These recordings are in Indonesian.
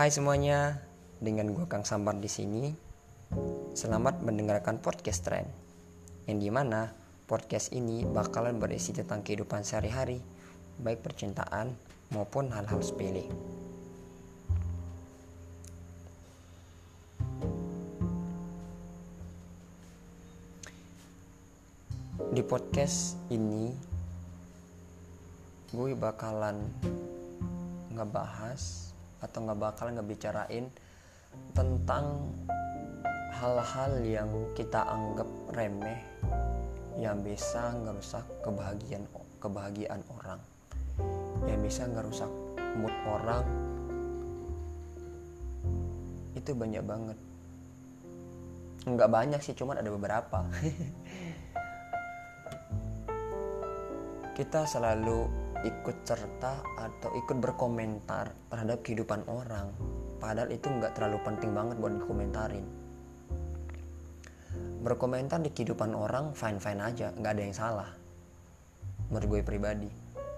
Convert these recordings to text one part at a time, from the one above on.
Hai semuanya, dengan gua Kang Sambar di sini. Selamat mendengarkan podcast Tren. Yang di mana podcast ini bakalan berisi tentang kehidupan sehari-hari, baik percintaan maupun hal-hal sepele. Di podcast ini gue bakalan ngebahas atau nggak bakalan ngebicarain tentang hal-hal yang kita anggap remeh yang bisa ngerusak kebahagiaan kebahagiaan orang yang bisa ngerusak mood orang. Itu banyak banget. Nggak banyak sih cuman ada beberapa. Kita selalu ikut serta atau ikut berkomentar terhadap kehidupan orang. Padahal itu nggak terlalu penting banget buat dikomentarin. Berkomentar di kehidupan orang fine fine aja nggak ada yang salah. Menurut gue pribadi.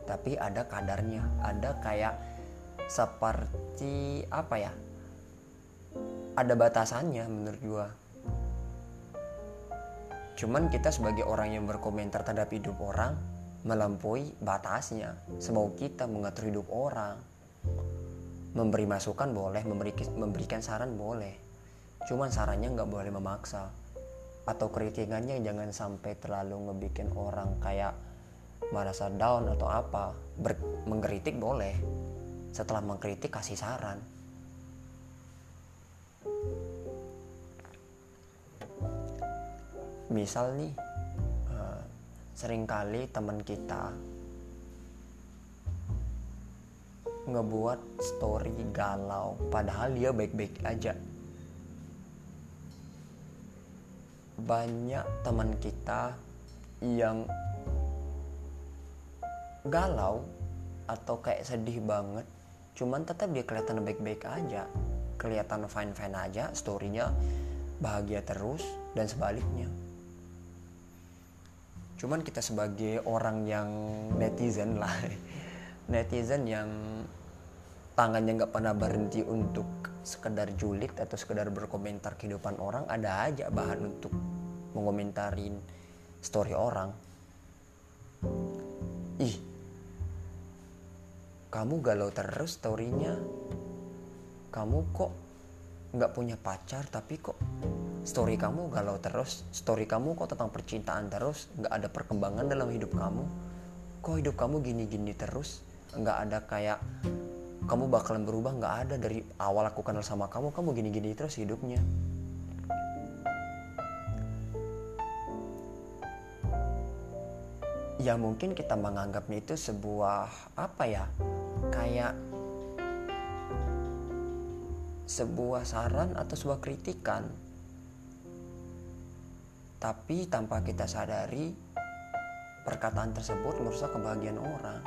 Tapi ada kadarnya ada kayak seperti apa ya ada batasannya menurut gue cuman kita sebagai orang yang berkomentar terhadap hidup orang melampaui batasnya. Semau kita mengatur hidup orang. Memberi masukan boleh, memberi, memberikan saran boleh. Cuman sarannya nggak boleh memaksa. Atau kritikannya jangan sampai terlalu ngebikin orang kayak merasa down atau apa. Ber, mengkritik boleh. Setelah mengkritik kasih saran. Misal nih, sering kali teman kita ngebuat story galau padahal dia baik-baik aja. Banyak teman kita yang galau atau kayak sedih banget cuman tetap dia kelihatan baik-baik aja. Kelihatan fine-fine aja storynya bahagia terus dan sebaliknya cuman kita sebagai orang yang netizen lah netizen yang tangannya nggak pernah berhenti untuk sekedar julid atau sekedar berkomentar kehidupan orang ada aja bahan untuk mengomentarin story orang. Ih kamu galau terus storynya? Kamu kok nggak punya pacar tapi kok story kamu galau terus story kamu kok tentang percintaan terus nggak ada perkembangan dalam hidup kamu? Kok hidup kamu gini-gini terus? Nggak ada kayak kamu bakalan berubah nggak ada. Dari awal aku kenal sama kamu kamu gini-gini terus hidupnya. Ya mungkin kita menganggapnya itu sebuah apa ya kayak sebuah saran atau sebuah kritikan tapi tanpa kita sadari perkataan tersebut merusak kebahagiaan orang.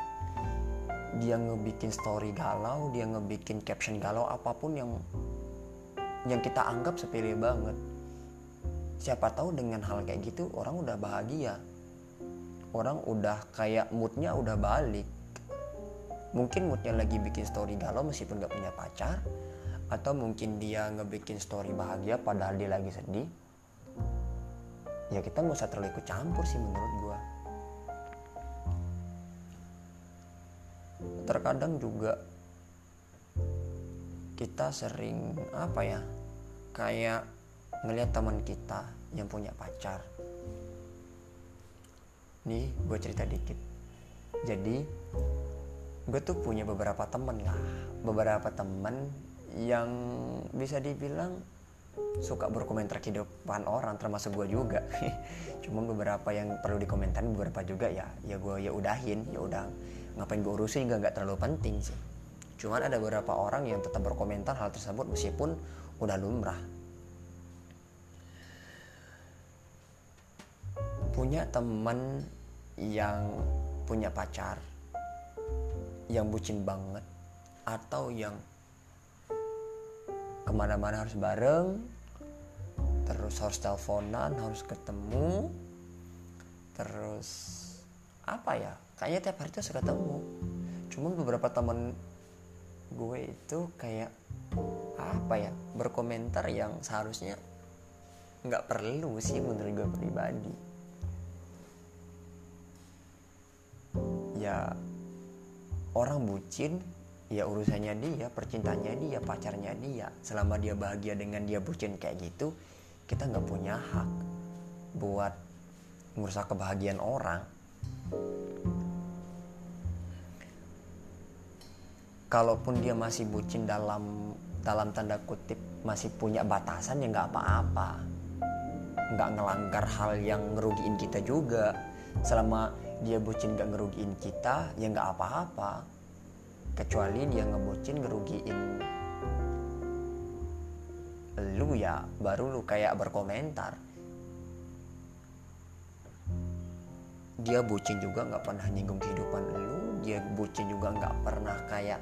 Dia ngebikin story galau dia ngebikin caption galau apa pun yang yang kita anggap sepele banget. Siapa tahu dengan hal kayak gitu orang udah bahagia. Orang udah kayak moodnya udah balik. Mungkin moodnya lagi bikin story galau meskipun gak punya pacar atau mungkin dia ngebikin story bahagia padahal dia lagi sedih ya kita nggak usah terlalu ikut campur sih menurut gue terkadang juga kita sering apa ya kayak ngelihat teman kita yang punya pacar. Nih gue cerita dikit. Jadi gue tuh punya beberapa temen lah. Beberapa temen yang bisa dibilang suka berkomentar kehidupan orang termasuk gue juga. Cuma beberapa yang perlu dikomentarin beberapa juga ya ya gue ya udahin ya udah ngapain gue urusin juga nggak terlalu penting sih. Cuman ada beberapa orang yang tetap berkomentar hal tersebut meskipun udah lumrah. Punya temen yang punya pacar yang bucin banget atau yang ke mana-mana harus bareng. Terus harus teleponan harus ketemu. Terus apa ya kayaknya tiap hari tuh harus ketemu. Cuman beberapa teman gue itu kayak apa ya berkomentar yang seharusnya nggak perlu sih menurut gue pribadi. Ya orang bucin ya urusannya dia percintanya dia pacarnya dia. Selama dia bahagia dengan dia bucin kayak gitu kita nggak punya hak buat merusak kebahagiaan orang. Kalaupun dia masih bucin dalam dalam tanda kutip masih punya batasan ya nggak apa-apa. Nggak ngelanggar hal yang ngerugiin kita juga. Selama dia bucin nggak ngerugiin kita ya nggak apa-apa kecuali dia ngebucin ngerugiin. Lu ya baru lu kayak berkomentar. Dia bucin juga nggak pernah nyinggung kehidupan lu. Dia bucin juga nggak pernah kayak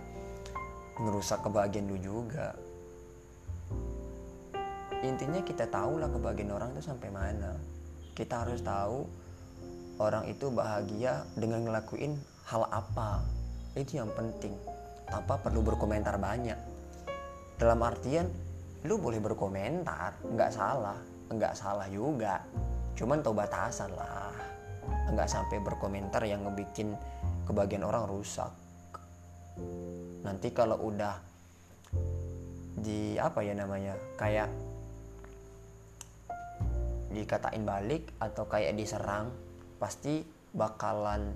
ngerusak kebahagiaan lu juga. Intinya kita tahu lah kebahagiaan orang itu sampai mana. Kita harus tahu orang itu bahagia dengan ngelakuin hal apa itu yang penting. Tanpa perlu berkomentar banyak. Dalam artian lu boleh berkomentar nggak salah nggak salah juga. Cuman tau batasan lah. Nggak sampai berkomentar yang ngebikin kebahagiaan orang rusak. Nanti kalau udah di apa ya namanya kayak dikatain balik atau kayak diserang pasti bakalan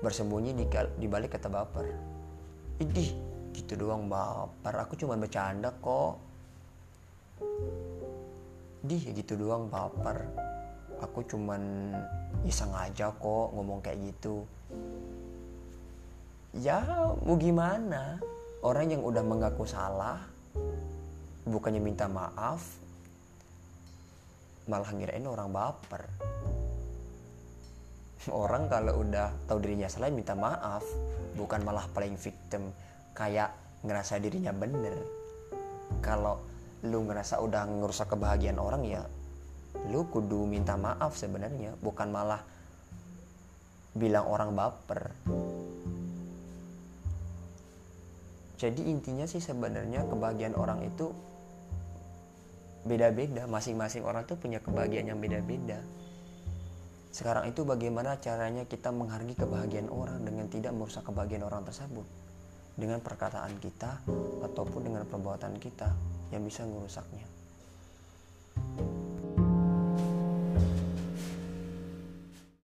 bersembunyi di, di balik kata baper. Idih gitu doang baper. Aku cuma bercanda kok. Dih gitu doang baper. Aku cuman iseng aja kok ngomong kayak gitu. Ya mau gimana? Orang yang udah mengaku salah bukannya minta maaf malah ngirain orang baper orang kalau udah tahu dirinya salah minta maaf. Bukan malah playing victim kayak ngerasa dirinya bener. Kalau lu ngerasa udah ngerusak kebahagiaan orang ya lu kudu minta maaf sebenarnya. Bukan malah bilang orang baper. Jadi intinya sih sebenarnya kebahagiaan orang itu beda-beda. Masing-masing orang tuh punya kebahagiaan yang beda-beda sekarang itu bagaimana caranya kita menghargai kebahagiaan orang dengan tidak merusak kebahagiaan orang tersebut? Dengan perkataan kita ataupun dengan perbuatan kita yang bisa merusaknya